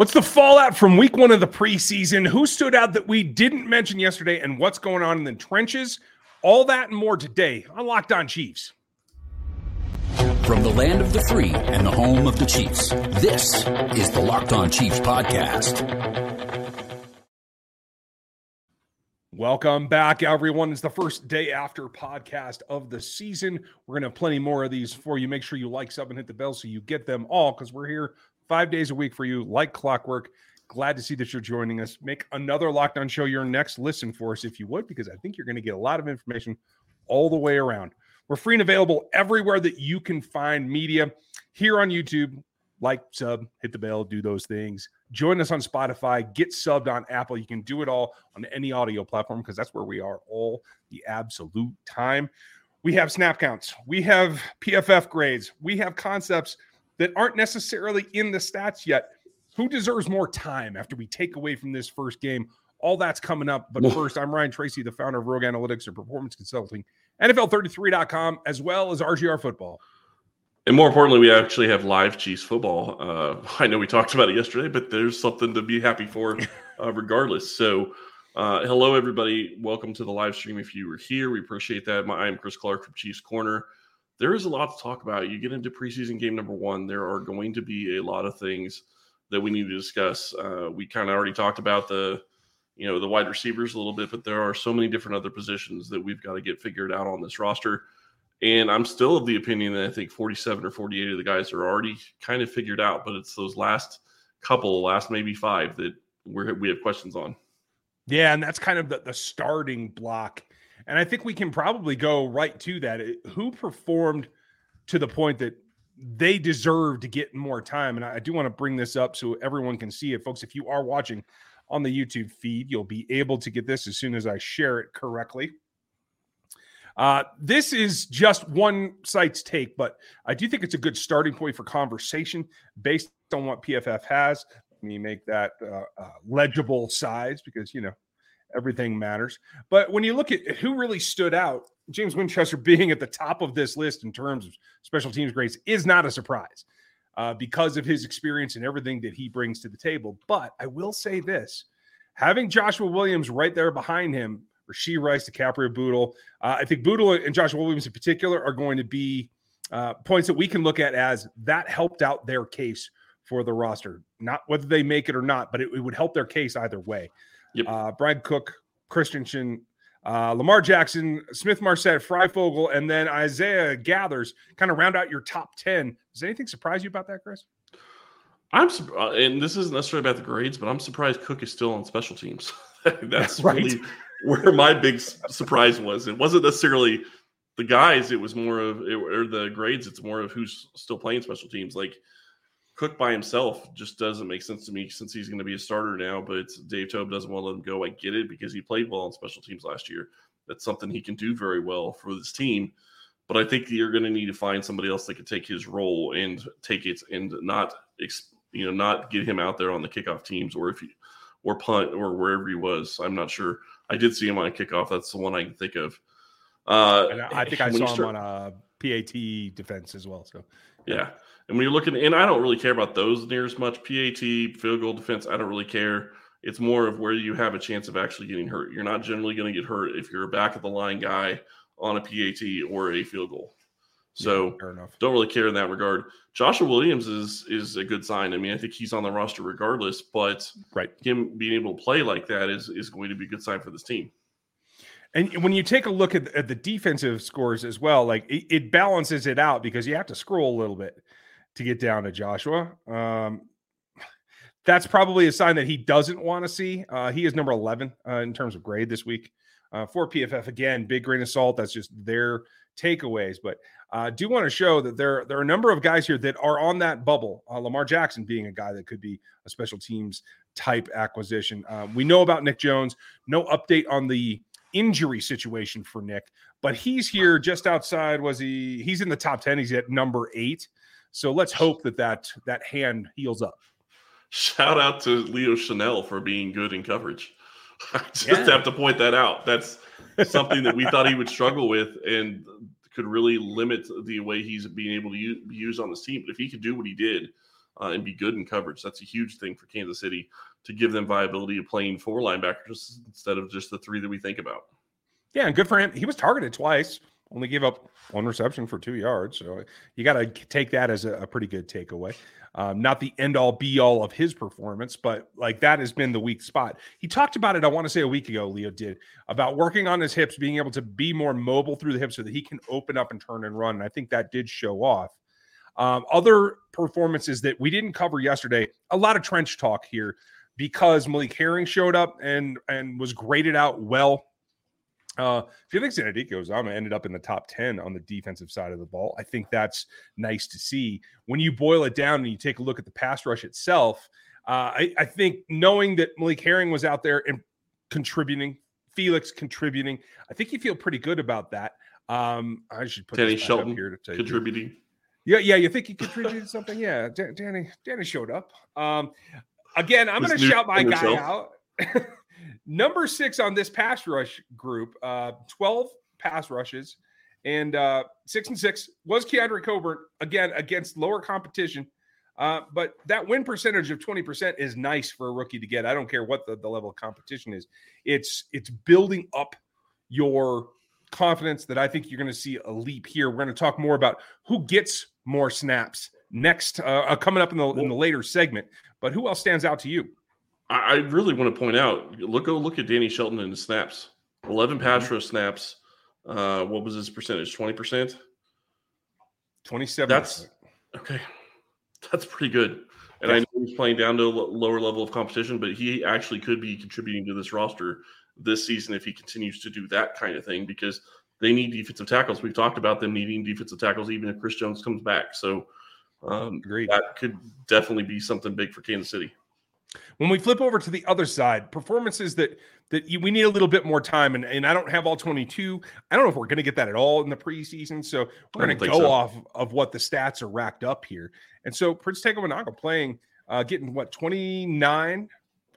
What's the fallout from week one of the preseason? Who stood out that we didn't mention yesterday? And what's going on in the trenches? All that and more today on Locked On Chiefs. From the land of the free and the home of the Chiefs, this is the Locked On Chiefs podcast. Welcome back, everyone. It's the first day after podcast of the season. We're going to have plenty more of these for you. Make sure you like, sub, and hit the bell so you get them all because we're here five days a week for you, like clockwork. Glad to see that you're joining us. Make another Locked On show your next listen for us if you would, because I think you're going to get a lot of information all the way around. We're free and available everywhere that you can find media here on YouTube. Like, sub, hit the bell, do those things. Join us on Spotify, get subbed on Apple. You can do it all on any audio platform because that's where we are all the absolute time. We have snap counts, we have PFF grades, we have concepts that aren't necessarily in the stats yet. Who deserves more time after we take away from this first game? All that's coming up. But first, I'm Ryan Tracy, the founder of Rogue Analytics and Performance Consulting, NFL33.com, as well as RGR Football. And more importantly, we actually have live Chiefs football. Uh, I know we talked about it yesterday, but there's something to be happy for uh, regardless. So, uh, hello, everybody. Welcome to the live stream. If you were here, we appreciate that. My, I'm Chris Clark from Chiefs Corner there is a lot to talk about. You get into preseason game number one, there are going to be a lot of things that we need to discuss. Uh, we kind of already talked about the, you know, the wide receivers a little bit, but there are so many different other positions that we've got to get figured out on this roster. And I'm still of the opinion that I think 47 or 48 of the guys are already kind of figured out, but it's those last couple, last maybe five that we're, we have questions on. Yeah, and that's kind of the, the starting block and I think we can probably go right to that. Who performed to the point that they deserve to get more time? And I do want to bring this up so everyone can see it. Folks, if you are watching on the YouTube feed, you'll be able to get this as soon as I share it correctly. Uh, this is just one site's take, but I do think it's a good starting point for conversation based on what PFF has. Let me make that uh, uh, legible size because, you know, everything matters. But when you look at who really stood out, James Winchester being at the top of this list in terms of special teams grades is not a surprise uh, because of his experience and everything that he brings to the table. But I will say this having Joshua Williams right there behind him, Rashee Rice, DiCaprio Bootle, uh, I think Bootle and Joshua Williams in particular are going to be uh, points that we can look at as that helped out their case for the roster. Not whether they make it or not, but it, it would help their case either way. Yep. Uh, Brad Cook, Christensen, uh, Lamar Jackson, Smith Marsette, Fryfogle, and then Isaiah Gathers kind of round out your top 10. Does anything surprise you about that, Chris? I'm uh, and this isn't necessarily about the grades, but I'm surprised Cook is still on special teams. That's right. really where my big surprise was. It wasn't necessarily the guys; it was more of or the grades. It's more of who's still playing special teams. Like Cook by himself just doesn't make sense to me since he's going to be a starter now. But Dave Toub doesn't want to let him go. I get it because he played well on special teams last year. That's something he can do very well for this team. But I think you're going to need to find somebody else that can take his role and take it and not, you know, not get him out there on the kickoff teams or if he or punt or wherever he was. I'm not sure. I did see him on a kickoff. That's the one I can think of. Uh, I think I saw him start, on a PAT defense as well. So yeah. And when you're looking, and I don't really care about those near as much. PAT, field goal defense, I don't really care. It's more of where you have a chance of actually getting hurt. You're not generally going to get hurt if you're a back of the line guy on a PAT or a field goal. So yeah, don't really care in that regard. Joshua Williams is is a good sign. I mean, I think he's on the roster regardless, but right. him being able to play like that is is going to be a good sign for this team. And when you take a look at, at the defensive scores as well, like it, it, balances it out because you have to scroll a little bit to get down to Joshua. Um, that's probably a sign that he doesn't want to see. Uh, he is number 11 uh, in terms of grade this week uh, for PFF. Again, big grain of salt. That's just their takeaways. But I uh, do want to show that there, there are a number of guys here that are on that bubble. Uh, Lamar Jackson being a guy that could be a special teams type acquisition. Uh, we know about Nick Jones. No update on the injury situation for Nick, but he's here just outside. Was he? He's in the top 10. He's at number eight. So let's hope that that that hand heals up. Shout out to Leo Chenal for being good in coverage. I just yeah. have to point that out. That's something that we thought he would struggle with and could really limit the way he's being able to use, on this team. But if he could do what he did uh, and be good in coverage. That's a huge thing for Kansas City to give them viability of playing four linebackers instead of just the three that we think about. Yeah, and good for him. He was targeted twice, only gave up one reception for two yards. So you got to take that as a, a, pretty good takeaway. Um, not the end all be all of his performance, but like that has been the weak spot. He talked about it, I want to say a week ago, Leo did, about working on his hips, being able to be more mobile through the hips so that he can open up and turn and run. And I think that did show off. Um, other performances that we didn't cover yesterday, a lot of trench talk here because Malik Herring showed up and and was graded out well uh, Felix Anudike-Uzomah ended up in the top 10 on the defensive side of the ball. I think that's nice to see. When you boil it down and you take a look at the pass rush itself, uh, I, I, think knowing that Malik Herring was out there and contributing, Felix contributing, I think you feel pretty good about that. Um, I should put Danny Shelton here to tell contributing. You. Yeah, yeah, you think he contributed something? Yeah, Danny, Danny showed up. Um, again, I'm going to shout my guy out. Number six on this pass rush group, uh, 12 pass rushes, and uh, six and six was Keondre Coburn again against lower competition. Uh, but that win percentage of 20% is nice for a rookie to get. I don't care what the, the level of competition is. It's it's building up your confidence that I think you're going to see a leap here. We're going to talk more about who gets more snaps next, uh, uh coming up in the in the later segment. But who else stands out to you? I really want to point out look go look at Danny Shelton and his snaps. 11 pass mm-hmm. rush snaps. Uh, what was his percentage? 20%? 27 That's okay. That's pretty good. And I know he's playing down to a lower level of competition, but he actually could be contributing to this roster this season if he continues to do that kind of thing because they need defensive tackles. We've talked about them needing defensive tackles even if Chris Jones comes back. So um, great. that could definitely be something big for Kansas City. When we flip over to the other side, performances that that you, we need a little bit more time, and, and I don't have all 22. I don't know if we're going to get that at all in the preseason. So we're going to go so. off of what the stats are racked up here. And so Prince Tega playing, uh, getting what 29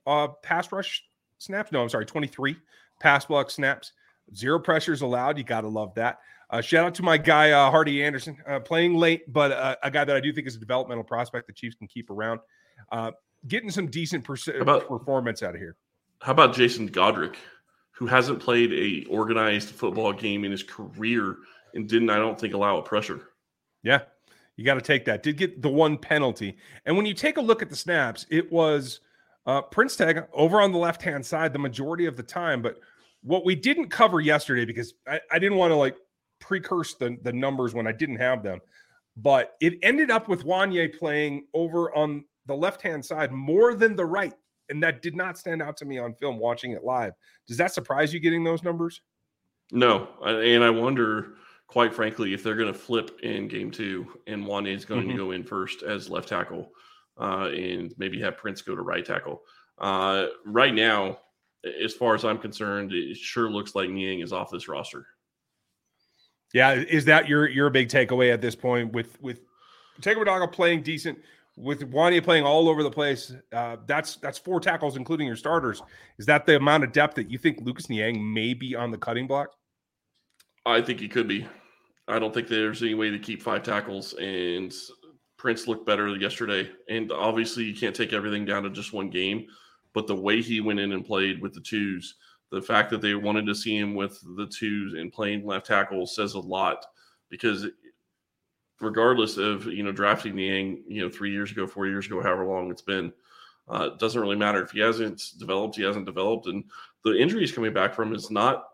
uh, pass rush snaps? No, I'm sorry, 23 pass block snaps. Zero pressures allowed. You got to love that. Uh, shout out to my guy uh, Hardy Anderson, uh, playing late, but uh, a guy that I do think is a developmental prospect the Chiefs can keep around. Uh, getting some decent about, performance out of here. How about Jason Godrick, who hasn't played a organized football game in his career and didn't, I don't think, allow a pressure. Yeah, you got to take that. Did get the one penalty, and when you take a look at the snaps, it was uh, Prince Teg over on the left hand side the majority of the time. But what we didn't cover yesterday because I, I didn't want to like precurse the the numbers when I didn't have them, but it ended up with Wanya playing over on the left hand side more than the right. And that did not stand out to me on film watching it live. Does that surprise you getting those numbers? No. And I wonder, quite frankly, if they're going to flip in game two and Wanya is going mm-hmm. to go in first as left tackle uh, and maybe have Prince go to right tackle. Uh, right now, as far as I'm concerned, it sure looks like Niang is off this roster. Yeah, is that your your big takeaway at this point with with Tega Wanogho playing decent? with Wanya playing all over the place, uh, that's that's four tackles, including your starters. Is that the amount of depth that you think Lucas Niang may be on the cutting block? I think he could be. I don't think there's any way to keep five tackles. And Prince looked better yesterday. And obviously, you can't take everything down to just one game. But the way he went in and played with the twos, the fact that they wanted to see him with the twos and playing left tackle says a lot because regardless of you know drafting Niang, you know, three years ago, four years ago, however long it's been. Uh, it doesn't really matter if he hasn't developed. He hasn't developed, and the injury he's coming back from is not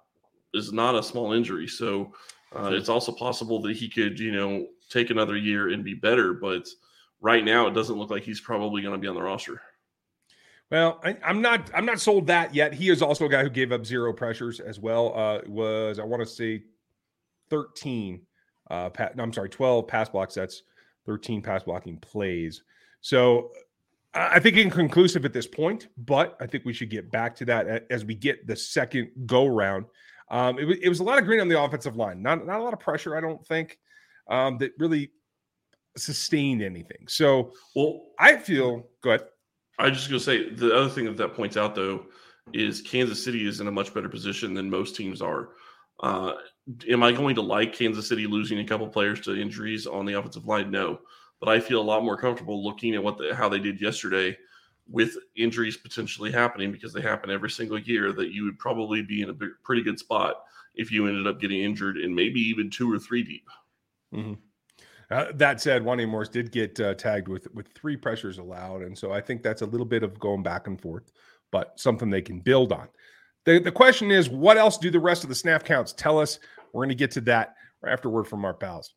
is not a small injury. So uh, it's also possible that he could, you know, take another year and be better. But right now, it doesn't look like he's probably going to be on the roster. Well, I, am not. I'm not sold that yet. He is also a guy who gave up zero pressures as well. Uh, was I want to say 13 uh, pa- no, I'm sorry, 12 pass block sets, 13 pass blocking plays. So I think inconclusive at this point, but I think we should get back to that as we get the second go round. Um, it, it, was a lot of green on the offensive line, not not a lot of pressure. I don't think um, that really sustained anything. So, well, I feel good. I just gonna say the other thing that that points out though is Kansas City is in a much better position than most teams are. Uh, am I going to like Kansas City losing a couple players to injuries on the offensive line? No. but I feel a lot more comfortable looking at what the, how they did yesterday with injuries potentially happening because they happen every single year that you would probably be in a pretty good spot if you ended up getting injured and maybe even two or three deep. Mm-hmm. Uh, that said, Wanya Morris did get uh, tagged with with three pressures allowed, and so I think that's a little bit of going back and forth, but something they can build on. The, the question is, what else do the rest of the snap counts tell us? We're going to get to that after word from our pals.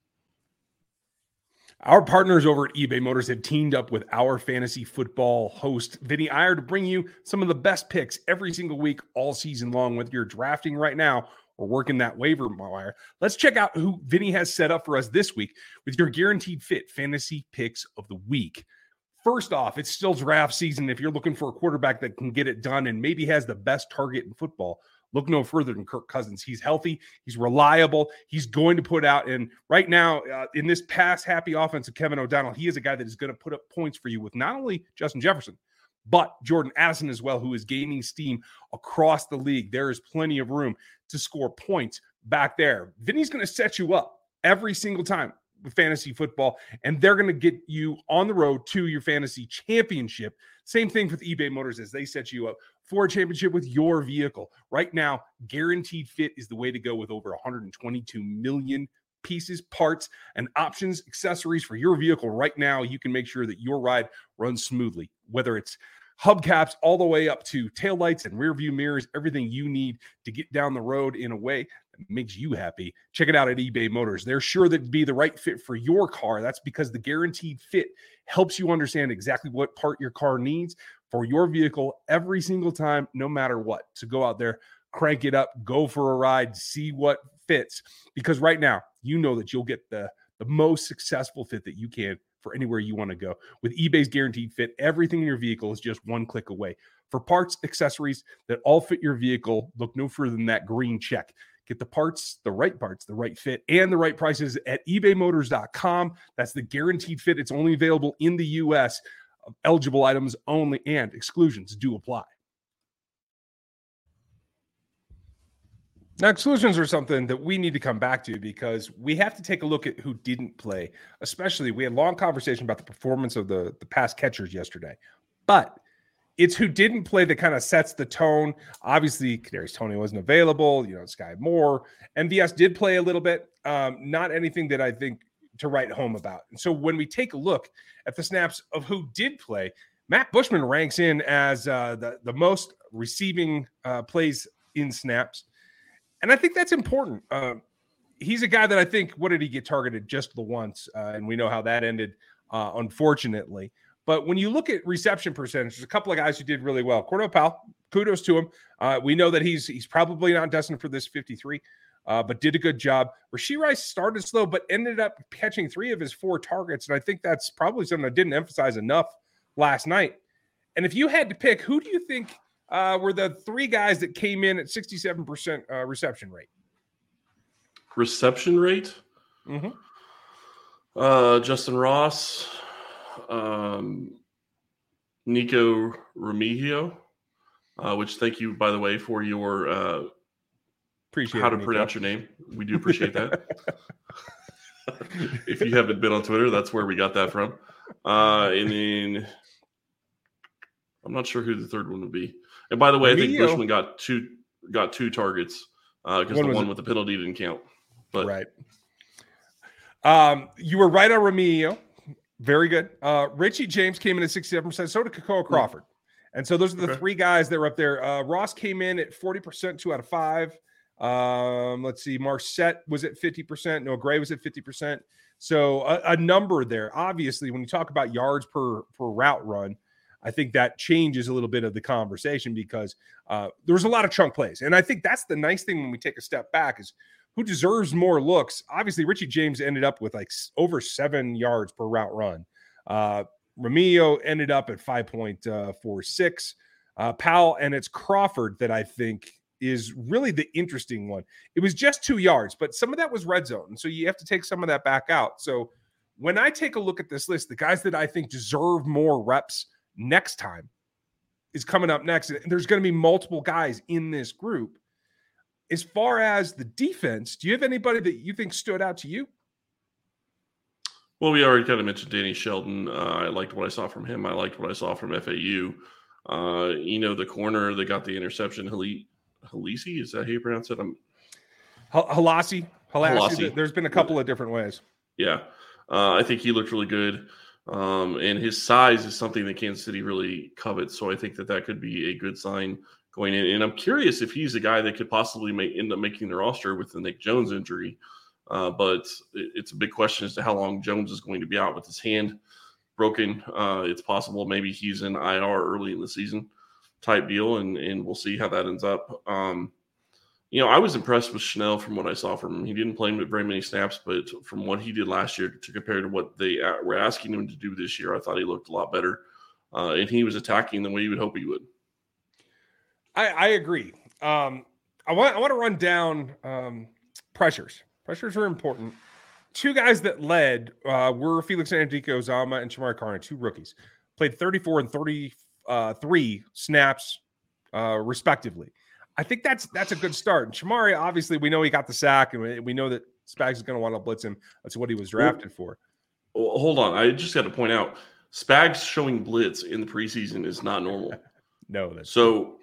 Our partners over at eBay Motors have teamed up with our fantasy football host, Vinny Iyer, to bring you some of the best picks every single week, all season long. Whether you're drafting right now or working that waiver wire, let's check out who Vinny has set up for us this week with your guaranteed fit fantasy picks of the week. First off, it's still draft season. If you're looking for a quarterback that can get it done and maybe has the best target in football, Look no further than Kirk Cousins. He's healthy. He's reliable. He's going to put out. And right now, uh, in this pass happy offense of Kevin O'Connell, he is a guy that is going to put up points for you with not only Justin Jefferson, but Jordan Addison as well, who is gaining steam across the league. There is plenty of room to score points back there. Vinny's going to set you up every single time with fantasy football, and they're going to get you on the road to your fantasy championship. Same thing with eBay Motors as they set you up for a championship with your vehicle. Right now, guaranteed fit is the way to go with over 122 million pieces, parts, and options, accessories for your vehicle. Right now, you can make sure that your ride runs smoothly, whether it's hubcaps all the way up to taillights and rear view mirrors, everything you need to get down the road in a way that makes you happy. Check it out at eBay Motors. They're sure that be the right fit for your car. That's because the guaranteed fit helps you understand exactly what part your car needs for your vehicle every single time, no matter what. So go out there, crank it up, go for a ride, see what fits. Because right now, you know that you'll get the, the most successful fit that you can for anywhere you want to go. With eBay's guaranteed fit, everything in your vehicle is just one click away. For parts, accessories that all fit your vehicle, look no further than that green check. Get the parts, the right parts, the right fit, and the right prices at ebaymotors.com. That's the guaranteed fit. It's only available in the US eligible items only, and exclusions do apply. Now, exclusions are something that we need to come back to because we have to take a look at who didn't play. Especially, we had a long conversation about the performance of the, the pass catchers yesterday, but it's who didn't play that kind of sets the tone. Obviously, Kadarius Toney wasn't available. You know, Sky Moore, MVS did play a little bit. Um, not anything that I think to write home about. And so when we take a look at the snaps of who did play, Matt Bushman ranks in as uh, the, the most receiving uh, plays in snaps. And I think that's important. Uh, he's a guy that I think, what did he get targeted just the once? Uh, and we know how that ended, uh, unfortunately. But when you look at reception percentage, there's a couple of guys who did really well. Cornell Powell, kudos to him. Uh, we know that he's he's probably not destined for this 53 uh, but did a good job. Rashee Rice started slow, but ended up catching three of his four targets. And I think that's probably something I didn't emphasize enough last night. And if you had to pick, who do you think uh, were the three guys that came in at 67% uh, reception rate? Reception rate? Mm-hmm. Uh, Justin Ross, um, Nikko Remigio, uh, which thank you, by the way, for your uh, Appreciate how to pronounce your name. We do appreciate that. if you haven't been on Twitter, that's where we got that from. Uh, and then I'm not sure who the third one would be. And by the way, I think Bushman got two got two targets because uh, the one it? with the penalty didn't count. But right. Um, you were right on Remigio. Very good. Uh, Richie James came in at 67%. So did Kekoa Crawford. And so those are the okay. three guys that were up there. Uh, Ross came in at 40%, two out of five. Um, let's see, Marsette was at 50%. No, Gray was at 50%. So a, a, number there. Obviously, when you talk about yards per per route run, I think that changes a little bit of the conversation because uh, there was a lot of chunk plays, and I think that's the nice thing when we take a step back is who deserves more looks. Obviously, Richie James ended up with like over seven yards per route run. Uh, ended up at 5.46. Uh, Powell and it's Crawford that I think is really the interesting one. It was just two yards, but some of that was red zone. So you have to take some of that back out. So when I take a look at this list, the guys that I think deserve more reps next time is coming up next. And there's going to be multiple guys in this group. As far as the defense, do you have anybody that you think stood out to you? Well, we already kind of mentioned Danny Shelton. Uh, I liked what I saw from him. I liked what I saw from FAU. Uh, you know, the corner that got the interception, Halisi, is that how you pronounce it? I'm Halasi. Halasi. There's been a couple of different ways. Yeah. Uh, I think he looked really good. Um, and his size is something that Kansas City really covets. So I think that that could be a good sign going in. And I'm curious if he's a guy that could possibly make, end up making the roster with the Nick Jones injury. Uh, but it, it's a big question as to how long Jones is going to be out with his hand broken. Uh, it's possible maybe he's in IR early in the season type deal, and and we'll see how that ends up. Um, you know, I was impressed with Chenal from what I saw from him. He didn't play very many snaps, but from what he did last year to compare to what they were asking him to do this year, I thought he looked a lot better, uh, and he was attacking the way you would hope he would. I, I agree. Um, I want I want to run down um, pressures. Pressures are important. Two guys that led uh, were Felix Anudike-Uzomah and Chamarri Conner, two rookies. Played 34 and 33 uh, snaps, uh, respectively. I think that's that's a good start. And Chamarri, obviously, we know he got the sack, and we know that Spags is going to want to blitz him. That's what he was drafted for. Well, hold on. I just got to point out Spags showing blitz in the preseason is not normal. no, that's so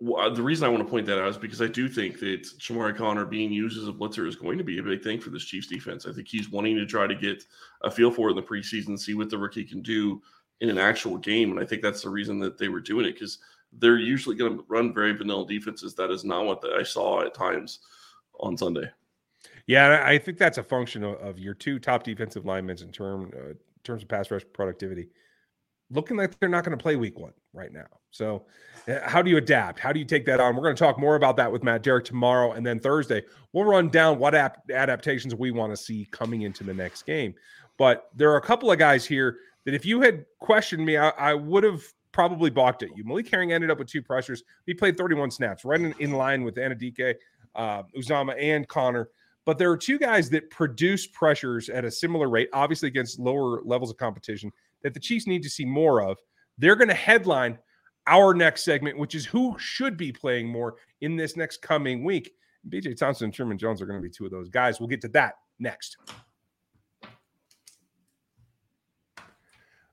well, uh, the reason I want to point that out is because I do think that Chamarri Conner being used as a blitzer is going to be a big thing for this Chiefs defense. I think he's wanting to try to get a feel for it in the preseason, see what the rookie can do in an actual game. And I think that's the reason that they were doing it because they're usually going to run very vanilla defenses. That is not what I saw at times on Sunday. Yeah, I think that's a function of, of your two top defensive linemen in term, uh, terms of pass rush productivity. Looking like they're not going to play week one right now. So, uh, how do you adapt? How do you take that on? We're going to talk more about that with Matt Derrick tomorrow. And then Thursday, we'll run down what ap- adaptations we want to see coming into the next game. But there are a couple of guys here that if you had questioned me, I, I would have probably balked at you. Malik Herring ended up with two pressures. He played 31 snaps, right in, in line with Anudike, uh, Uzomah, and Conner. But there are two guys that produce pressures at a similar rate, obviously against lower levels of competition, that the Chiefs need to see more of. They're going to headline our next segment, which is who should be playing more in this next coming week. BJ Thompson and Truman Jones are going to be two of those guys. We'll get to that next.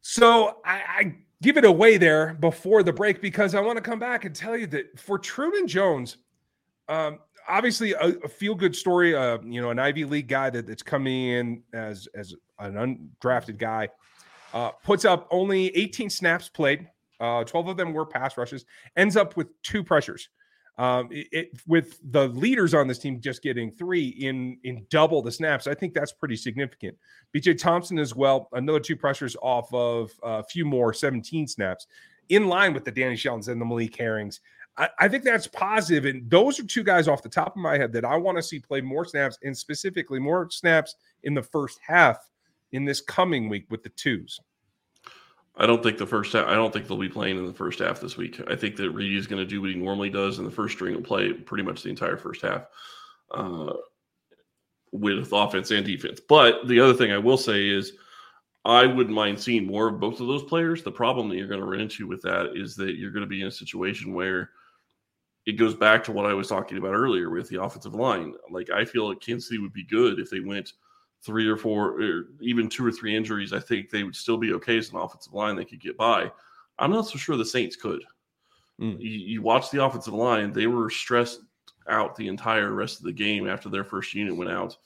So I, I give it away there before the break because I want to come back and tell you that for Truman Jones, um, obviously a, a feel good story. Uh, you know, an Ivy League guy that, that's coming in as as an undrafted guy, uh, puts up only 18 snaps played. Uh, 12 of them were pass rushes. Ends up with two pressures. Um, it, it, with the leaders on this team just getting three in in double the snaps, I think that's pretty significant. BJ Thompson as well, another two pressures off of a few more 17 snaps, in line with the Danny Sheltons and the Malik Herrings. I, I think that's positive, and those are two guys off the top of my head that I want to see play more snaps, and specifically more snaps in the first half in this coming week with the twos. I don't think the first half. I don't think they'll be playing in the first half this week. I think that Reid is going to do what he normally does, and the first string will play pretty much the entire first half uh, with offense and defense. But the other thing I will say is, I wouldn't mind seeing more of both of those players. The problem that you're going to run into with that is that you're going to be in a situation where it goes back to what I was talking about earlier with the offensive line. Like I feel like Kansas City would be good if they went – three or four, or even two or three injuries, I think they would still be okay as an offensive line. They could get by. I'm not so sure the Saints could. Mm. You, you, watch the offensive line; they were stressed out the entire rest of the game after their first unit went out.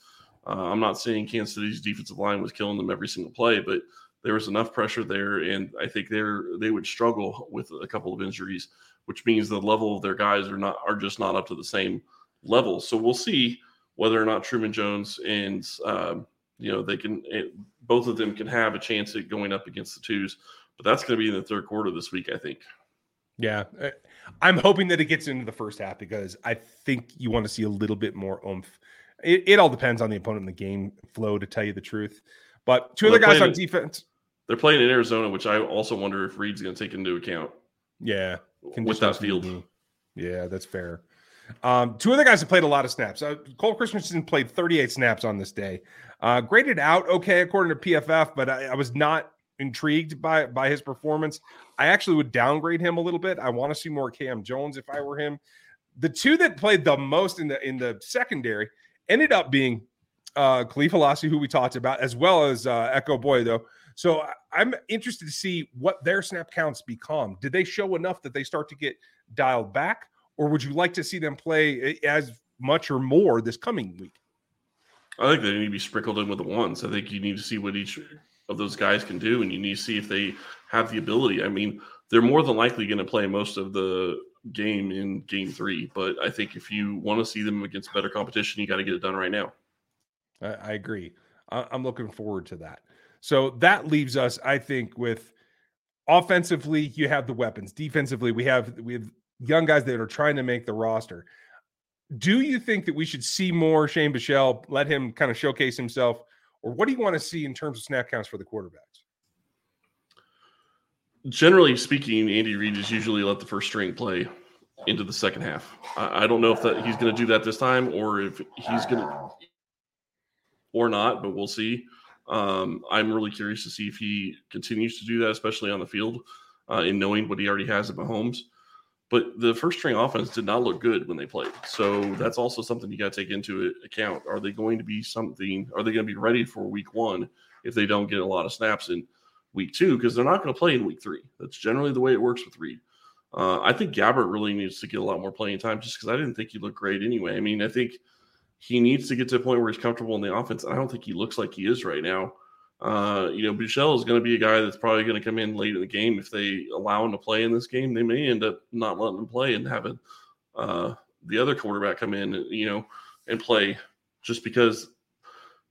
Uh, I'm not saying Kansas City's defensive line was killing them every single play, but there was enough pressure there, and I think they're they would struggle with a couple of injuries, which means the level of their guys are not are just not up to the same level. So we'll see whether or not Truman Jones and um, you know they can it, both of them can have a chance at going up against the twos, but that's going to be in the third quarter this week, I think. Yeah, uh, I'm hoping that it gets into the first half because I think you want to see a little bit more oomph. It, it all depends on the opponent in the game flow, to tell you the truth. But two well, other guys on defense. They're playing in Arizona, which I also wonder if Reid's going to take into account. Yeah, with that field. Yeah, that's fair. Um, two other guys have played a lot of snaps. Uh, Cole Christensen played 38 snaps on this day. Uh, graded out okay according to PFF, but I, I, was not intrigued by by his performance. I actually would downgrade him a little bit. I want to see more Cam Jones if I were him. The two that played the most in the in the secondary ended up being uh, Kahlef Hailassie, who we talked about, as well as uh, Ekow Boye-Doe. So I'm interested to see what their snap counts become. Did they show enough that they start to get dialed back, or would you like to see them play eh, as much or more this coming week? I think they need to be sprinkled in with the ones. I think you need to see what each of those guys can do, and you need to see if they have the ability. I mean, they're more than likely going to play most of the game in game three, but I think if you want to see them against better competition, you got to get it done right now. I, agree. I'm looking forward to that. So that leaves us, I think, with offensively, you have the weapons. Defensively, we have we have young guys that are trying to make the roster. Do you think that we should see more Shane Buechele, let him kind of showcase himself, or what do you want to see in terms of snap counts for the quarterbacks? Generally speaking, Andy Reid is usually let the first string play into the second half. I, I don't know if that he's going to do that this time, or if he's going to, or not, but we'll see. Um, I'm really curious to see if he continues to do that, especially on the field, uh, in knowing what he already has at Mahomes. But the first string offense did not look good when they played. So that's also something you got to take into account. Are they going to be something? Are they going to be ready for week one if they don't get a lot of snaps in week two? Because they're not going to play in week three. That's generally the way it works with Reid. Uh, I think Gabbert really needs to get a lot more playing time just because I didn't think he looked great anyway. I mean, I think he needs to get to a point where he's comfortable in the offense. I don't think he looks like he is right now. Uh, you know, Buechele is going to be a guy that's probably going to come in late in the game. If they allow him to play in this game, they may end up not letting him play and having uh, the other quarterback come in, you know, and play just because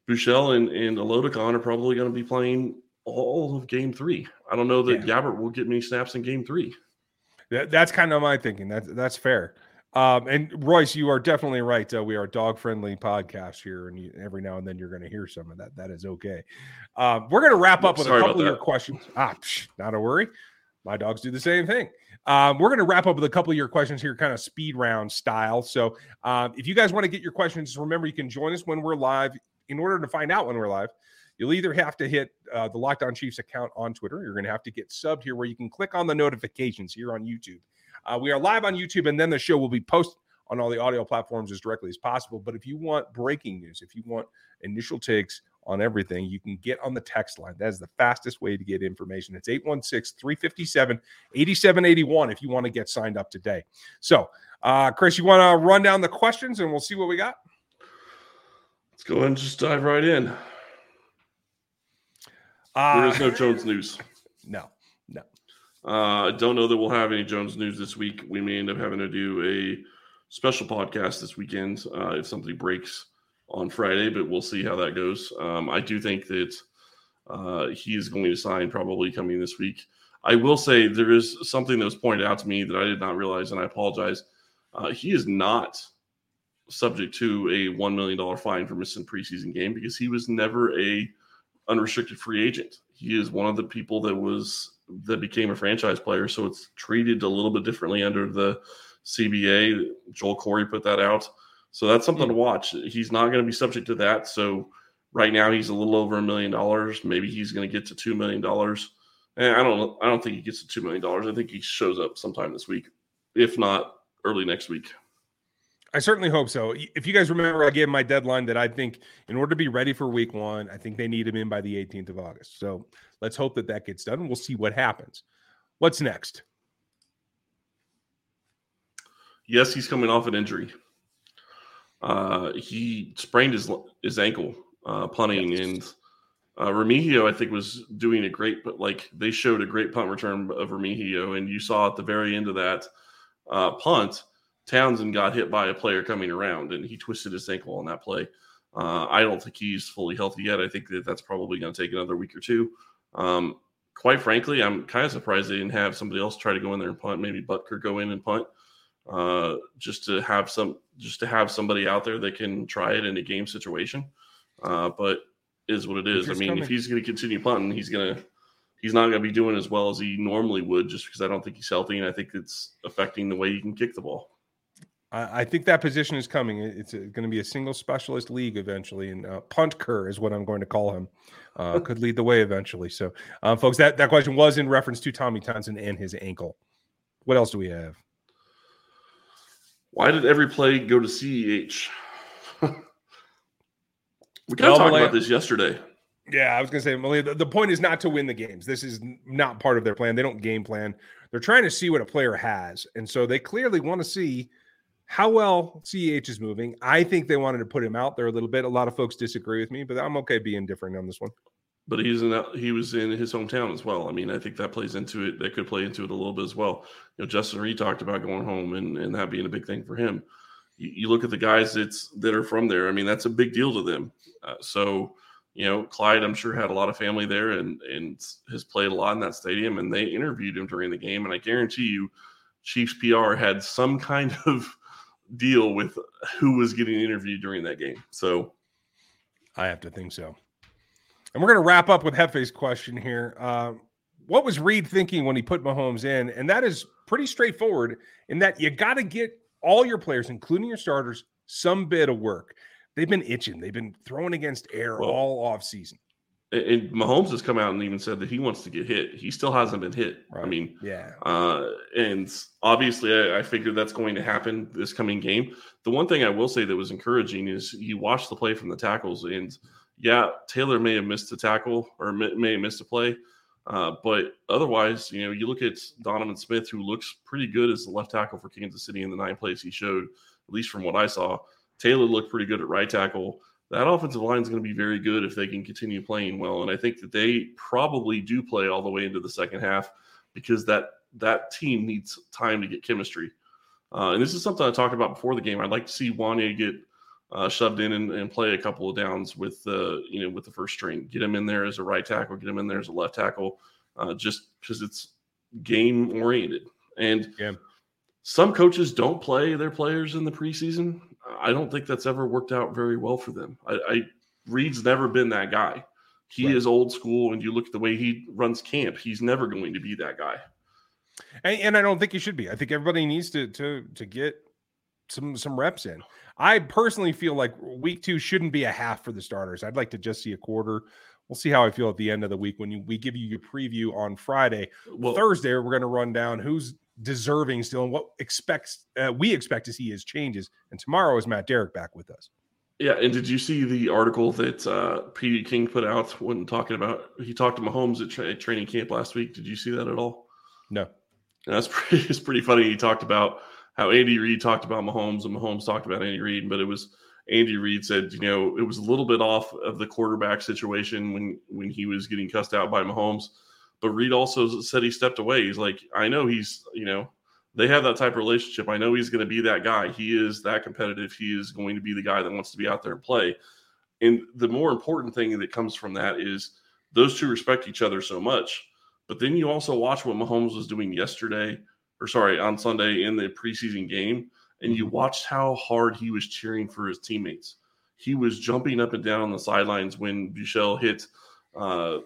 Buechele and, and Oladokun are probably going to be playing all of game three. I don't know that yeah. Gabbert will get many snaps in game three. That, that's kind of my thinking. That's that's fair. Um, and Royce, you are definitely right. Uh, we are dog friendly podcast here, and you, every now and then you're going to hear some of that. That is okay. Uh, we're going to wrap up with a couple of your questions. Ah, psh, not a worry. My dogs do the same thing. Um, we're going to wrap up with a couple of your questions here, kind of speed round style. So, um, if you guys want to get your questions, remember you can join us when we're live. In order to find out when we're live, you'll either have to hit uh, the Locked On Chiefs account on Twitter. You're going to have to get subbed here, where you can click on the notifications here on YouTube uh, we are live on YouTube, and then the show will be posted on all the audio platforms as directly as possible. But if you want breaking news, if you want initial takes on everything, you can get on the text line. That is the fastest way to get information. It's 816 357 8781 if you want to get signed up today. So, uh, Chris, you want to run down the questions and we'll see what we got? Let's go and just dive right in. Uh, there is no Jones news. No. Uh, I don't know that we'll have any Jones news this week. We may end up having to do a special podcast this weekend uh, if something breaks on Friday, but we'll see how that goes. Um, I do think that uh, he is going to sign probably coming this week. I will say there is something that was pointed out to me that I did not realize, and I apologize. Uh, he is not subject to a $1 million fine for missing preseason game because he was never a unrestricted free agent. He is one of the people that was that became a franchise player. So it's treated a little bit differently under the CBA. Joel Corry put that out. So that's something to watch. He's not going to be subject to that. So right now he's a little over a million dollars. Maybe he's going to get to two million dollars. And I don't I don't think he gets to two million dollars. I think he shows up sometime this week, if not early next week. I certainly hope so. If you guys remember, I gave my deadline that I think in order to be ready for week one, I think they need him in by the 18th of August. So let's hope that that gets done. We'll see what happens. What's next? Yes, he's coming off an injury. Uh, he sprained his his ankle uh, punting, and uh, Remigio, I think, was doing a great, but like they showed a great punt return of Remigio, and you saw at the very end of that uh, punt Townsend got hit by a player coming around and he twisted his ankle on that play. Uh, I don't think he's fully healthy yet. I think that that's probably going to take another week or two. Um, quite frankly, I'm kind of surprised they didn't have somebody else try to go in there and punt. Maybe Butker go in and punt, uh, just to have some, just to have somebody out there that can try it in a game situation. Uh, but is what it is. I mean, coming. if he's going to continue punting, he's going to he's not going to be doing as well as he normally would, just because I don't think he's healthy, and I think it's affecting the way he can kick the ball. I, think that position is coming. It's going to be a single specialist league eventually, and uh, Punt Kerr is what I'm going to call him. Uh, could lead the way eventually. So, uh, folks, that that question was in reference to Tommy Townsend and his ankle. What else do we have? Why did every play go to CEH? We kind of talked about this yesterday. Yeah, I was going to say, Malia, the, the point is not to win the games. This is not part of their plan. They don't game plan. They're trying to see what a player has. And so they clearly want to see how well CEH is moving. I think they wanted to put him out there a little bit. A lot of folks disagree with me, but I'm okay being different on this one. But he's in he was in his hometown as well. I mean, I think that plays into it. That could play into it a little bit as well. You know, Justin Reid talked about going home and, and that being a big thing for him. You, you look at the guys that's that are from there. I mean, that's a big deal to them. Uh, so you know, Clyde, I'm sure had a lot of family there and and has played a lot in that stadium. And they interviewed him during the game, and I guarantee you, Chiefs PR had some kind of deal with who was getting interviewed during that game. So, I have to think so. And we're going to wrap up with Hefe's question here. Uh, what was Reid thinking when he put Mahomes in? And that is pretty straightforward in that you got to get all your players, including your starters, some bit of work they've been itching. They've been throwing against air well, all off season. And Mahomes has come out and even said that he wants to get hit. He still hasn't been hit. Right. I mean, yeah. Uh, and obviously, I, I figured that's going to happen this coming game. The one thing I will say that was encouraging is you watch the play from the tackles, and yeah, Taylor may have missed a tackle or may, may have missed a play, uh, but otherwise, you know, you look at Donovan Smith, who looks pretty good as the left tackle for Kansas City in the nine plays he showed, at least from what I saw. Taylor looked pretty good at right tackle. That offensive line is going to be very good if they can continue playing well. And I think that they probably do play all the way into the second half because that that team needs time to get chemistry. Uh, and this is something I talked about before the game. I'd like to see Wanya get uh, shoved in and, and, play a couple of downs with the uh, you know with the first string. Get him in there as a right tackle. Get him in there as a left tackle. Uh, just because it's game oriented. And yeah. some coaches don't play their players in the preseason. I don't think that's ever worked out very well for them. I, I Reid's never been that guy. He right. is old school, and you look at the way he runs camp. He's never going to be that guy. And, and I don't think he should be. I think everybody needs to to to get some some reps in. I personally feel like week two shouldn't be a half for the starters. I'd like to just see a quarter. We'll see how I feel at the end of the week when you, we give you your preview on Friday. Well, Thursday, we're going to run down who's deserving still and what expects uh, we expect to see his changes. And tomorrow is Matt Derrick back with us. Yeah, and did you see the article that uh, Peter King put out when talking about he talked to Mahomes at, tra- at training camp last week? Did you see that at all? No. And that's pretty. It's pretty funny. He talked about how Andy Reid talked about Mahomes and Mahomes talked about Andy Reid, but it was Andy Reid said, you know, it was a little bit off of the quarterback situation when when he was getting cussed out by Mahomes but Reid also said he stepped away. He's like, I know he's, you know, they have that type of relationship. I know he's going to be that guy. He is that competitive. He is going to be the guy that wants to be out there and play. And the more important thing that comes from that is those two respect each other so much. But then you also watch what Mahomes was doing yesterday, or sorry, on Sunday in the preseason game, and you mm-hmm. watched how hard he was cheering for his teammates. He was jumping up and down on the sidelines when Buechele hit uh,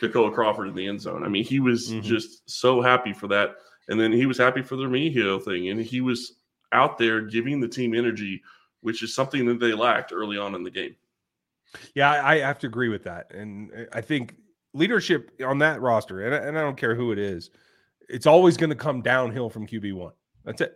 Kekoa Crawford in the end zone. I mean, he was mm-hmm. just so happy for that. And then he was happy for the Remigio thing. And he was out there giving the team energy, which is something that they lacked early on in the game. Yeah, I have to agree with that. And I think leadership on that roster, and I, and I don't care who it is, it's always going to come downhill from QB1. That's it.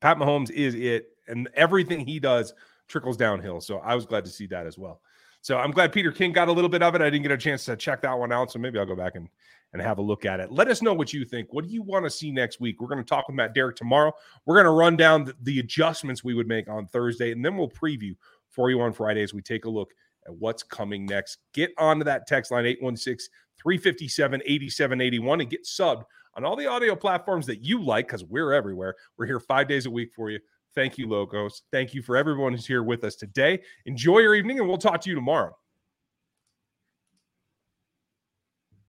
Pat Mahomes is it. And everything he does trickles downhill. So I was glad to see that as well. So I'm glad Peter King got a little bit of it. I didn't get a chance to check that one out. So maybe I'll go back and, and have a look at it. Let us know what you think. What do you want to see next week? We're going to talk with Matt Derrick tomorrow. We're going to run down the, the adjustments we would make on Thursday, and then we'll preview for you on Friday as we take a look at what's coming next. Get onto that text line 816 357 8781 and get subbed on all the audio platforms that you like because we're everywhere. We're here five days a week for you. Thank you, Logos. Thank you for everyone who's here with us today. Enjoy your evening, and we'll talk to you tomorrow.